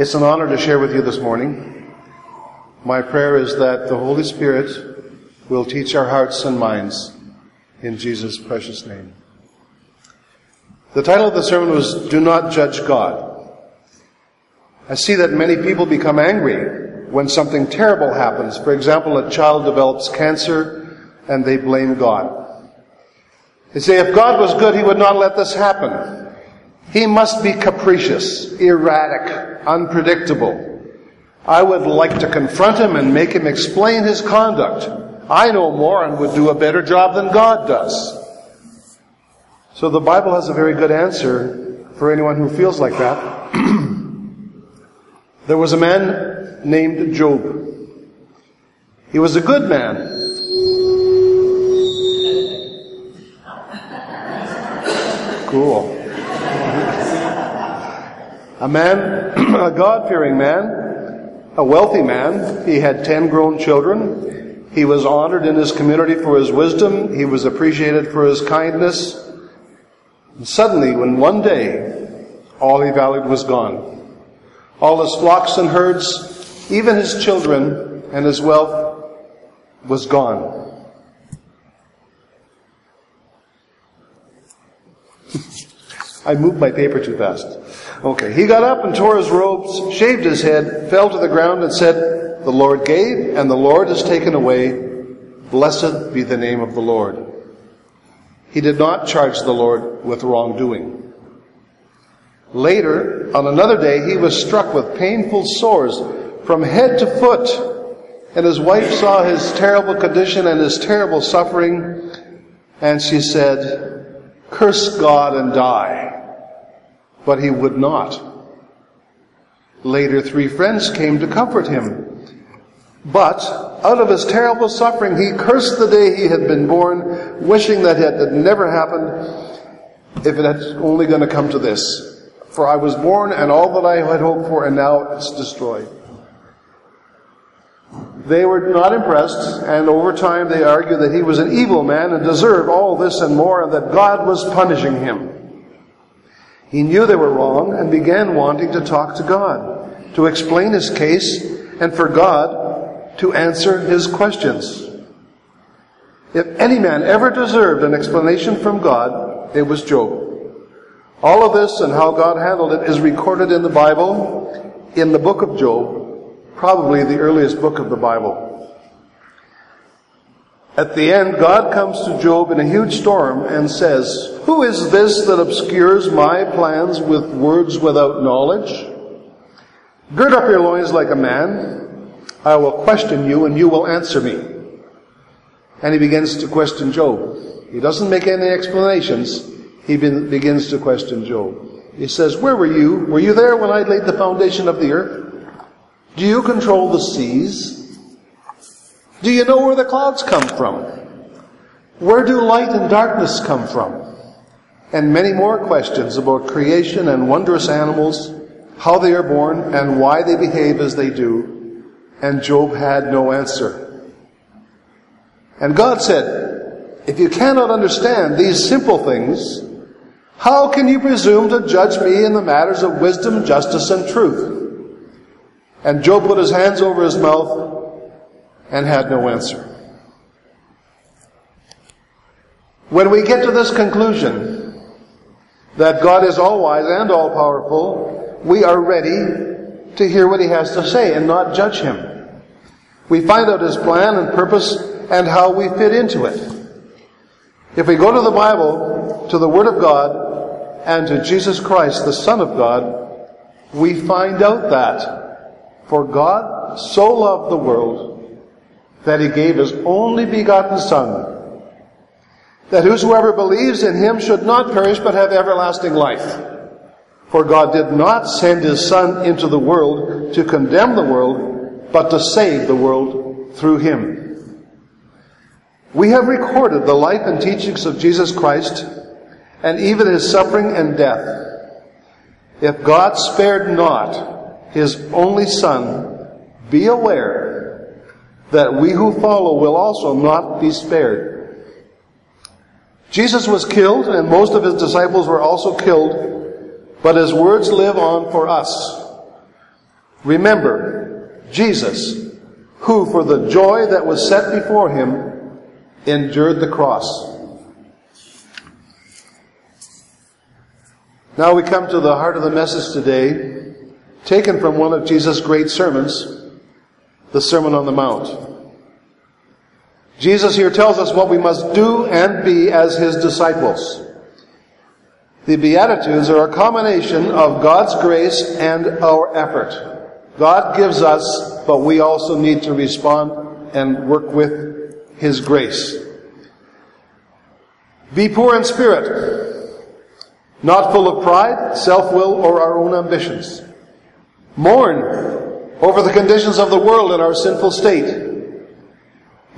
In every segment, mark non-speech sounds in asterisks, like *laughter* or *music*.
It's an honor to share with you this morning. My prayer is that the Holy Spirit will teach our hearts and minds in Jesus' precious name. The title of the sermon was Do Not Judge God. I see that many people become angry when something terrible happens. For example, a child develops cancer and they blame God. They say, if God was good, He would not let this happen. He must be capricious, erratic, unpredictable. I would like to confront him and make him explain his conduct. I know more and would do a better job than God does. So the Bible has a very good answer for anyone who feels like that. *clears throat* there was a man named Job. He was a good man. Cool. A man, *clears throat* a God-fearing man, a wealthy man. He had ten grown children. He was honored in his community for his wisdom. He was appreciated for his kindness. And suddenly, when one day, all he valued was gone. All his flocks and herds, even his children and his wealth was gone. *laughs* I moved my paper too fast. Okay. He got up and tore his robes, shaved his head, fell to the ground and said, The Lord gave and the Lord has taken away. Blessed be the name of the Lord. He did not charge the Lord with wrongdoing. Later, on another day, he was struck with painful sores from head to foot. And his wife saw his terrible condition and his terrible suffering. And she said, curse God and die. But he would not. Later, three friends came to comfort him. But out of his terrible suffering, he cursed the day he had been born, wishing that it had never happened if it had only going to come to this. For I was born and all that I had hoped for and now it's destroyed. They were not impressed, and over time they argued that he was an evil man and deserved all this and more, and that God was punishing him. He knew they were wrong and began wanting to talk to God, to explain his case, and for God to answer his questions. If any man ever deserved an explanation from God, it was Job. All of this and how God handled it is recorded in the Bible, in the book of Job, probably the earliest book of the Bible. At the end, God comes to Job in a huge storm and says, Who is this that obscures my plans with words without knowledge? Gird up your loins like a man. I will question you and you will answer me. And he begins to question Job. He doesn't make any explanations. He begins to question Job. He says, Where were you? Were you there when I laid the foundation of the earth? Do you control the seas? Do you know where the clouds come from? Where do light and darkness come from? And many more questions about creation and wondrous animals, how they are born, and why they behave as they do. And Job had no answer. And God said, if you cannot understand these simple things, how can you presume to judge me in the matters of wisdom, justice, and truth? And Job put his hands over his mouth and had no answer. When we get to this conclusion that God is all wise and all powerful, we are ready to hear what he has to say and not judge him. We find out his plan and purpose and how we fit into it. If we go to the Bible, to the Word of God, and to Jesus Christ, the Son of God, we find out that for God so loved the world that he gave his only begotten Son, that whosoever believes in him should not perish but have everlasting life. For God did not send his Son into the world to condemn the world, but to save the world through him. We have recorded the life and teachings of Jesus Christ and even his suffering and death. If God spared not his only Son, be aware that we who follow will also not be spared. Jesus was killed, and most of his disciples were also killed, but his words live on for us. Remember Jesus, who for the joy that was set before him endured the cross. Now we come to the heart of the message today, taken from one of Jesus' great sermons, the Sermon on the Mount. Jesus here tells us what we must do and be as his disciples. The Beatitudes are a combination of God's grace and our effort. God gives us, but we also need to respond and work with his grace. Be poor in spirit, not full of pride, self-will, or our own ambitions. Mourn over the conditions of the world and our sinful state.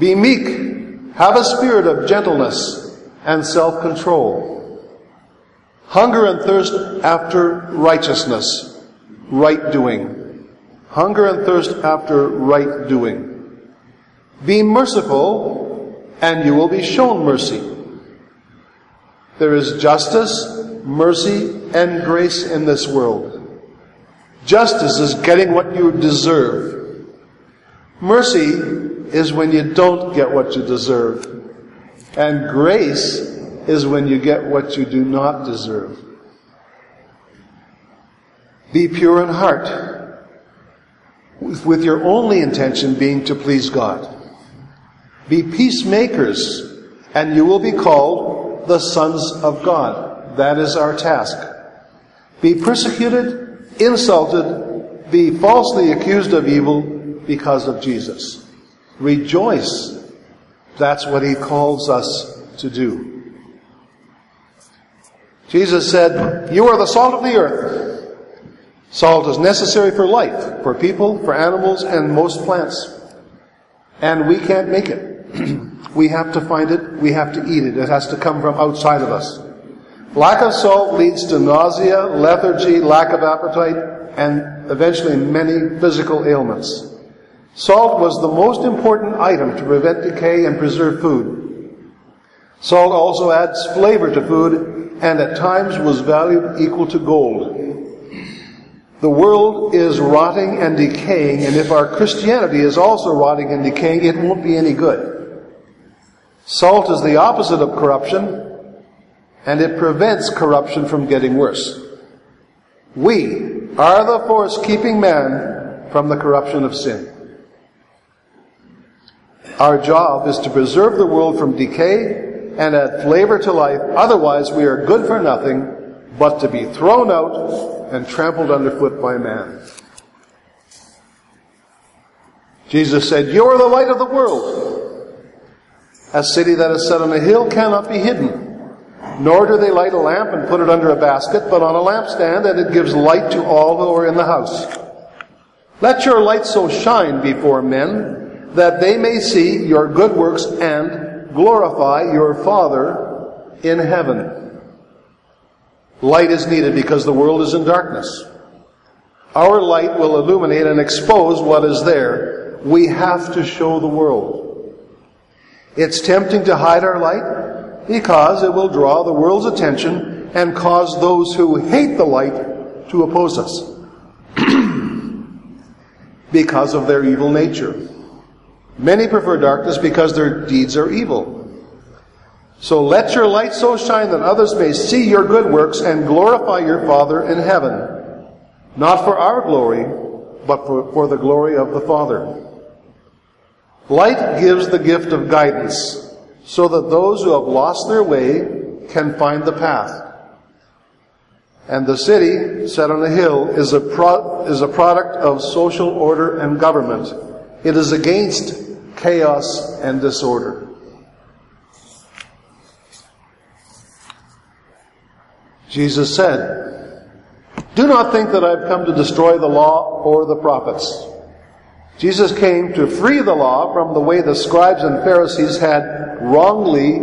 Be meek. Have a spirit of gentleness and self-control. Hunger and thirst after righteousness, right doing. Hunger and thirst after right doing. Be merciful and you will be shown mercy. There is justice, mercy, and grace in this world. Justice is getting what you deserve. Mercy is when you don't get what you deserve. And grace is when you get what you do not deserve. Be pure in heart, with your only intention being to please God. Be peacemakers, and you will be called the sons of God. That is our task. Be persecuted, insulted, be falsely accused of evil because of Jesus. Rejoice. That's what he calls us to do. Jesus said, You are the salt of the earth. Salt is necessary for life, for people, for animals, and most plants. And we can't make it. *clears throat* we have to find it, we have to eat it. It has to come from outside of us. Lack of salt leads to nausea, lethargy, lack of appetite, and eventually many physical ailments. Salt was the most important item to prevent decay and preserve food. Salt also adds flavor to food and at times was valued equal to gold. The world is rotting and decaying, and if our Christianity is also rotting and decaying, it won't be any good. Salt is the opposite of corruption, and it prevents corruption from getting worse. We are the force keeping man from the corruption of sin. Our job is to preserve the world from decay and add flavor to life. Otherwise, we are good for nothing but to be thrown out and trampled underfoot by man. Jesus said, You are the light of the world. A city that is set on a hill cannot be hidden. Nor do they light a lamp and put it under a basket, but on a lampstand, and it gives light to all who are in the house. Let your light so shine before men that they may see your good works and glorify your Father in heaven. Light is needed because the world is in darkness. Our light will illuminate and expose what is there. We have to show the world. It's tempting to hide our light because it will draw the world's attention and cause those who hate the light to oppose us *clears throat* because of their evil nature. Many prefer darkness because their deeds are evil. So let your light so shine that others may see your good works and glorify your Father in heaven. Not for our glory, but for, for the glory of the Father. Light gives the gift of guidance, so that those who have lost their way can find the path. And the city, set on a hill, is a, pro- is a product of social order and government. It is against chaos and disorder. Jesus said, Do not think that I've come to destroy the law or the prophets. Jesus came to free the law from the way the scribes and Pharisees had wrongly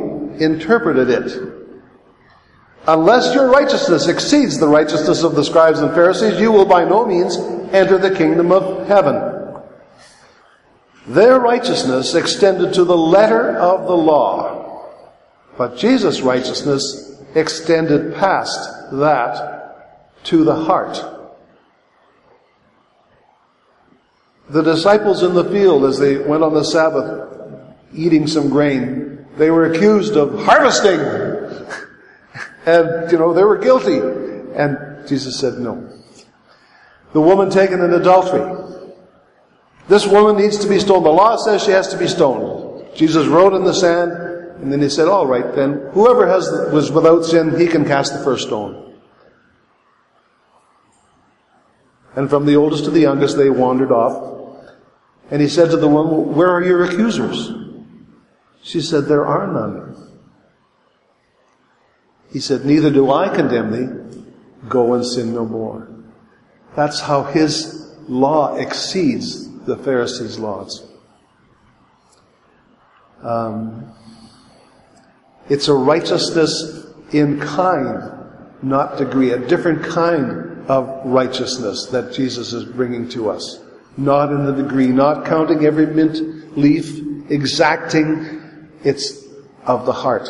interpreted it. Unless your righteousness exceeds the righteousness of the scribes and Pharisees, you will by no means enter the kingdom of heaven. Their righteousness extended to the letter of the law, but Jesus' righteousness extended past that to the heart. The disciples in the field, as they went on the Sabbath eating some grain, they were accused of harvesting. *laughs* and, you know, they were guilty. And Jesus said, no. The woman taken in adultery. This woman needs to be stoned. The law says she has to be stoned. Jesus wrote in the sand, and then he said, all right, then whoever has, was without sin, he can cast the first stone. And from the oldest to the youngest, they wandered off. And he said to the woman, where are your accusers? She said, there are none. He said, neither do I condemn thee. Go and sin no more. That's how his law exceeds the Pharisees' laws. Um, it's a righteousness in kind, not degree, a different kind of righteousness that Jesus is bringing to us. Not in the degree, not counting every mint leaf, exacting. It's of the heart.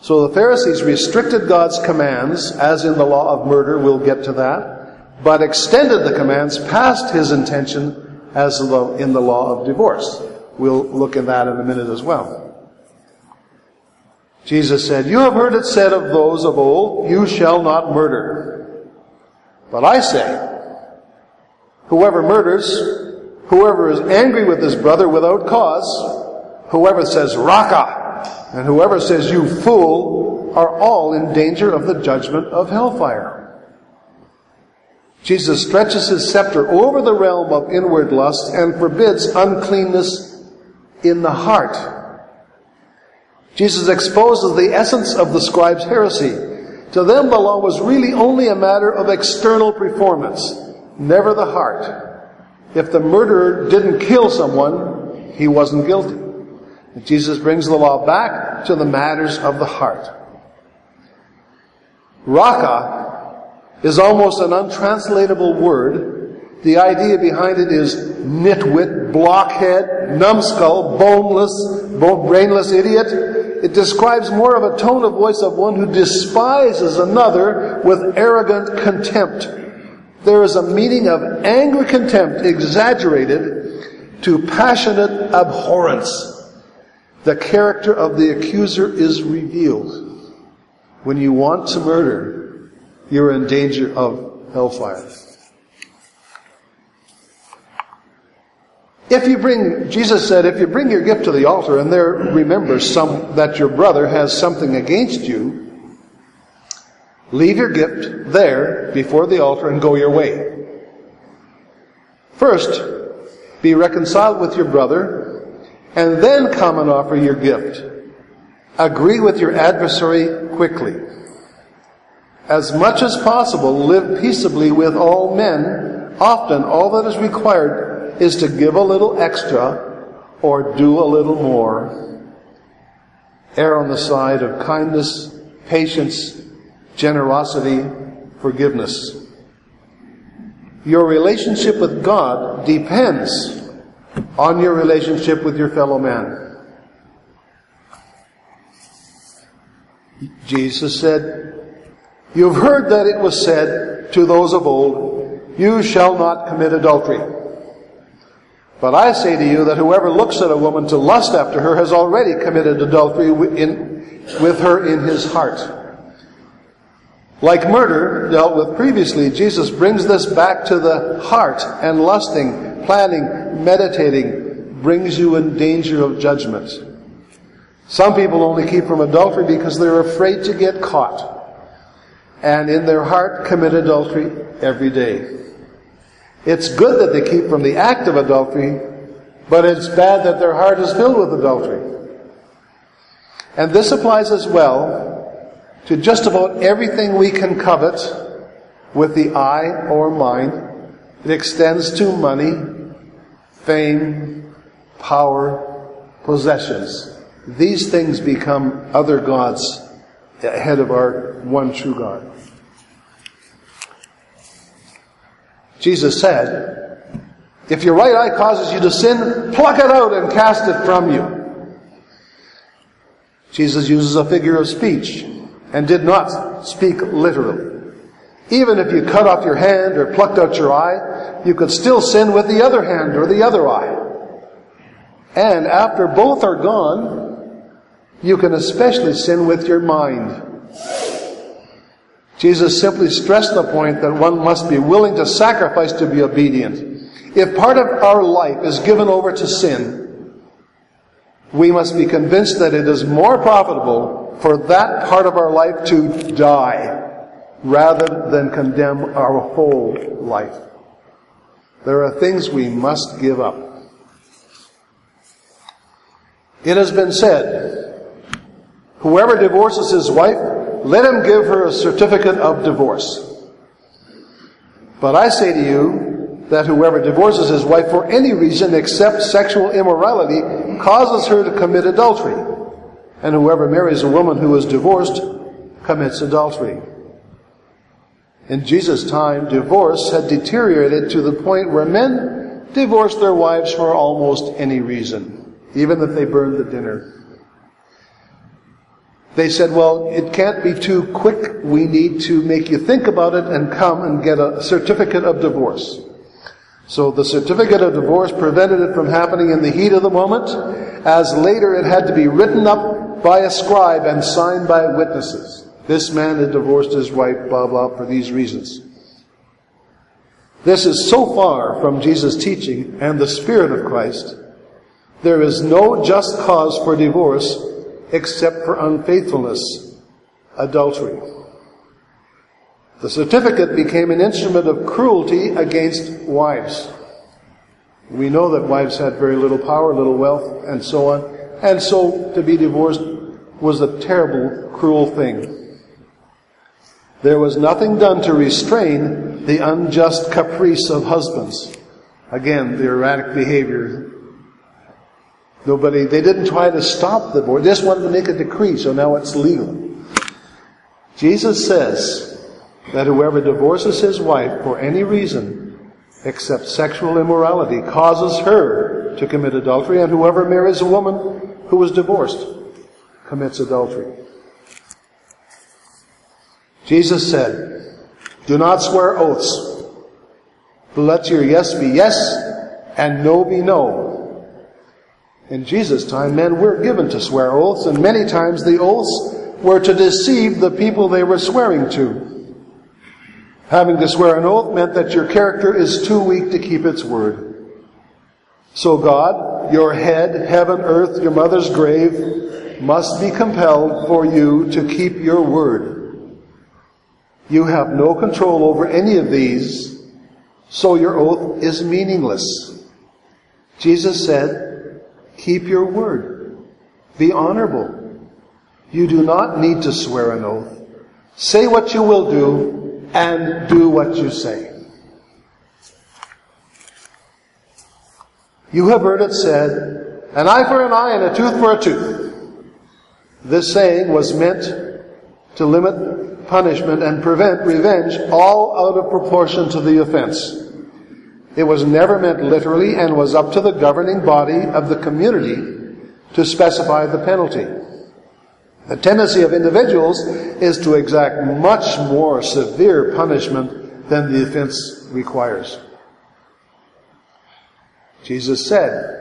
So the Pharisees restricted God's commands, as in the law of murder, we'll get to that, but extended the commands past his intention as in the law of divorce. We'll look at that in a minute as well. Jesus said, You have heard it said of those of old, You shall not murder. But I say, Whoever murders, whoever is angry with his brother without cause, whoever says Raca, and whoever says You fool, are all in danger of the judgment of hellfire. Jesus stretches his scepter over the realm of inward lust and forbids uncleanness in the heart. Jesus exposes the essence of the scribes' heresy. To them, the law was really only a matter of external performance, never the heart. If the murderer didn't kill someone, he wasn't guilty. And Jesus brings the law back to the matters of the heart. Raca is almost an untranslatable word. The idea behind it is nitwit, blockhead, numbskull, boneless, brainless idiot. It describes more of a tone of voice of one who despises another with arrogant contempt. There is a meaning of angry contempt exaggerated to passionate abhorrence. The character of the accuser is revealed. When you want to murder, you're in danger of hellfire. If you bring, Jesus said, if you bring your gift to the altar and there remember some, that your brother has something against you, leave your gift there before the altar and go your way. First, be reconciled with your brother and then come and offer your gift. Agree with your adversary quickly as much as possible, live peaceably with all men. Often, all that is required is to give a little extra or do a little more. Err on the side of kindness, patience, generosity, forgiveness. Your relationship with God depends on your relationship with your fellow man. Jesus said, You've heard that it was said to those of old, You shall not commit adultery. But I say to you that whoever looks at a woman to lust after her has already committed adultery with her in his heart. Like murder dealt with previously, Jesus brings this back to the heart and lusting, planning, meditating brings you in danger of judgment. Some people only keep from adultery because they're afraid to get caught and in their heart commit adultery every day. It's good that they keep from the act of adultery, but it's bad that their heart is filled with adultery. And this applies as well to just about everything we can covet with the eye or mind. It extends to money, fame, power, possessions. These things become other gods ahead of our one true God. Jesus said, if your right eye causes you to sin, pluck it out and cast it from you. Jesus uses a figure of speech and did not speak literally. Even if you cut off your hand or plucked out your eye, you could still sin with the other hand or the other eye. And after both are gone, you can especially sin with your mind. Jesus simply stressed the point that one must be willing to sacrifice to be obedient. If part of our life is given over to sin, we must be convinced that it is more profitable for that part of our life to die rather than condemn our whole life. There are things we must give up. It has been said, whoever divorces his wife, let him give her a certificate of divorce. But I say to you that whoever divorces his wife for any reason except sexual immorality causes her to commit adultery. And whoever marries a woman who is divorced commits adultery. In Jesus' time, divorce had deteriorated to the point where men divorced their wives for almost any reason, even if they burned the dinner. They said, well, it can't be too quick. We need to make you think about it and come and get a certificate of divorce. So the certificate of divorce prevented it from happening in the heat of the moment, as later it had to be written up by a scribe and signed by witnesses. This man had divorced his wife, blah, blah, for these reasons. This is so far from Jesus' teaching and the Spirit of Christ. There is no just cause for divorce except for unfaithfulness, adultery. The certificate became an instrument of cruelty against wives. We know that wives had very little power, little wealth, and so on. And so to be divorced was a terrible, cruel thing. There was nothing done to restrain the unjust caprice of husbands. Again, the erratic behavior. Nobody, they didn't try to stop the divorce. They just wanted to make a decree, so now it's legal. Jesus says that whoever divorces his wife for any reason except sexual immorality causes her to commit adultery, and whoever marries a woman who is divorced commits adultery. Jesus said, Do not swear oaths, but let your yes be yes and no be no. In Jesus' time, men were given to swear oaths, and many times the oaths were to deceive the people they were swearing to. Having to swear an oath meant that your character is too weak to keep its word. So God, your head, heaven, earth, your mother's grave, must be compelled for you to keep your word. You have no control over any of these, so your oath is meaningless. Jesus said, keep your word. Be honorable. You do not need to swear an oath. Say what you will do and do what you say. You have heard it said, an eye for an eye and a tooth for a tooth. This saying was meant to limit punishment and prevent revenge all out of proportion to the offense. It was never meant literally and was up to the governing body of the community to specify the penalty. The tendency of individuals is to exact much more severe punishment than the offense requires. Jesus said,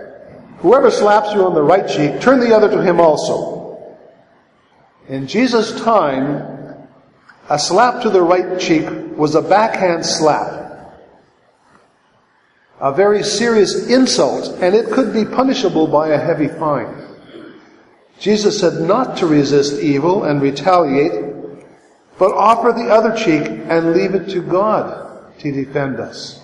Whoever slaps you on the right cheek, turn the other to him also. In Jesus' time, a slap to the right cheek was a backhand slap. A very serious insult, and it could be punishable by a heavy fine. Jesus said not to resist evil and retaliate, but offer the other cheek and leave it to God to defend us.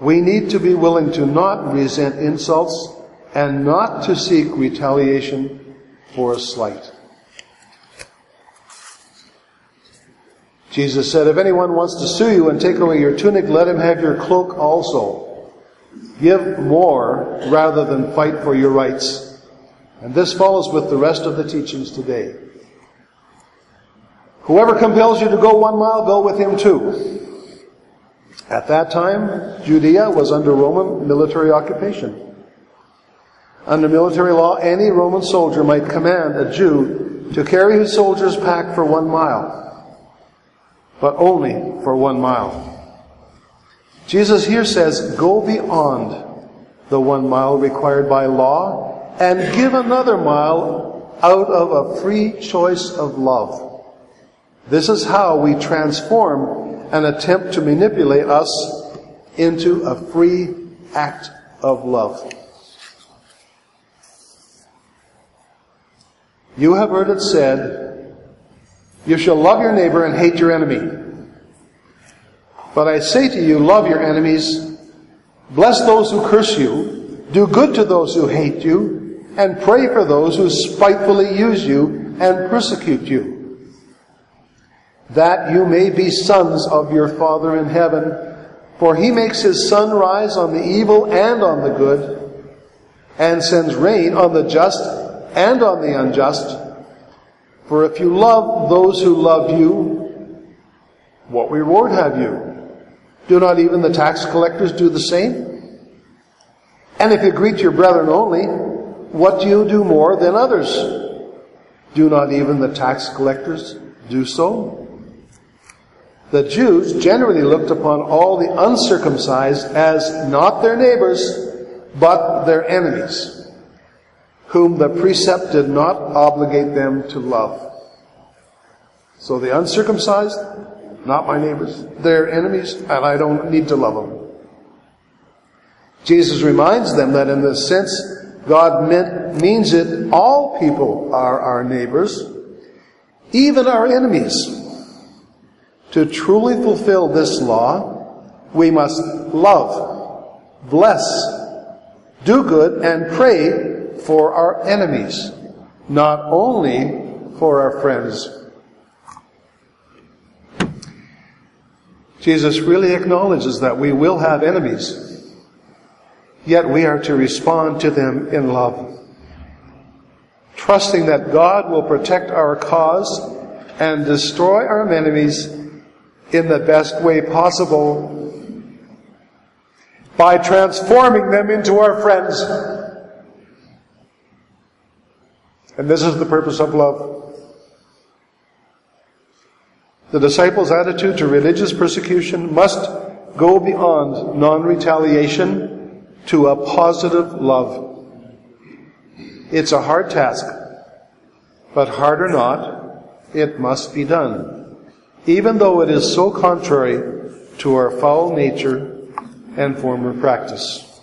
We need to be willing to not resent insults and not to seek retaliation for a slight. Jesus said, If anyone wants to sue you and take away your tunic, let him have your cloak also. Give more rather than fight for your rights. And this follows with the rest of the teachings today. Whoever compels you to go one mile, go with him two. At that time, Judea was under Roman military occupation. Under military law, any Roman soldier might command a Jew to carry his soldier's pack for one mile. But only for one mile. Jesus here says, go beyond the one mile required by law and give another mile out of a free choice of love. This is how we transform an attempt to manipulate us into a free act of love. You have heard it said, You shall love your neighbor and hate your enemy. But I say to you, love your enemies, bless those who curse you, do good to those who hate you, and pray for those who spitefully use you and persecute you. That you may be sons of your Father in heaven, for he makes his sun rise on the evil and on the good, and sends rain on the just and on the unjust. For if you love those who love you, what reward have you? Do not even the tax collectors do the same? And if you greet your brethren only, what do you do more than others? Do not even the tax collectors do so? The Jews generally looked upon all the uncircumcised as not their neighbors, but their enemies whom the precept did not obligate them to love. So the uncircumcised, not my neighbors, they're enemies, and I don't need to love them. Jesus reminds them that in this sense, God meant, means it all people are our neighbors, even our enemies. To truly fulfill this law, we must love, bless, do good, and pray for our enemies, not only for our friends. Jesus really acknowledges that we will have enemies, yet we are to respond to them in love, trusting that God will protect our cause and destroy our enemies in the best way possible by transforming them into our friends. And this is the purpose of love. The disciples' attitude to religious persecution must go beyond non-retaliation to a positive love. It's a hard task, but hard or not, it must be done, even though it is so contrary to our foul nature and former practice.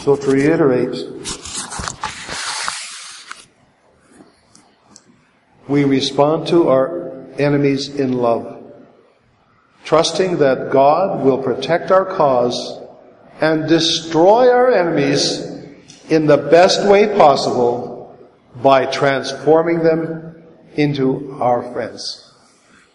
So to reiterate, we respond to our enemies in love, trusting that God will protect our cause and destroy our enemies in the best way possible by transforming them into our friends.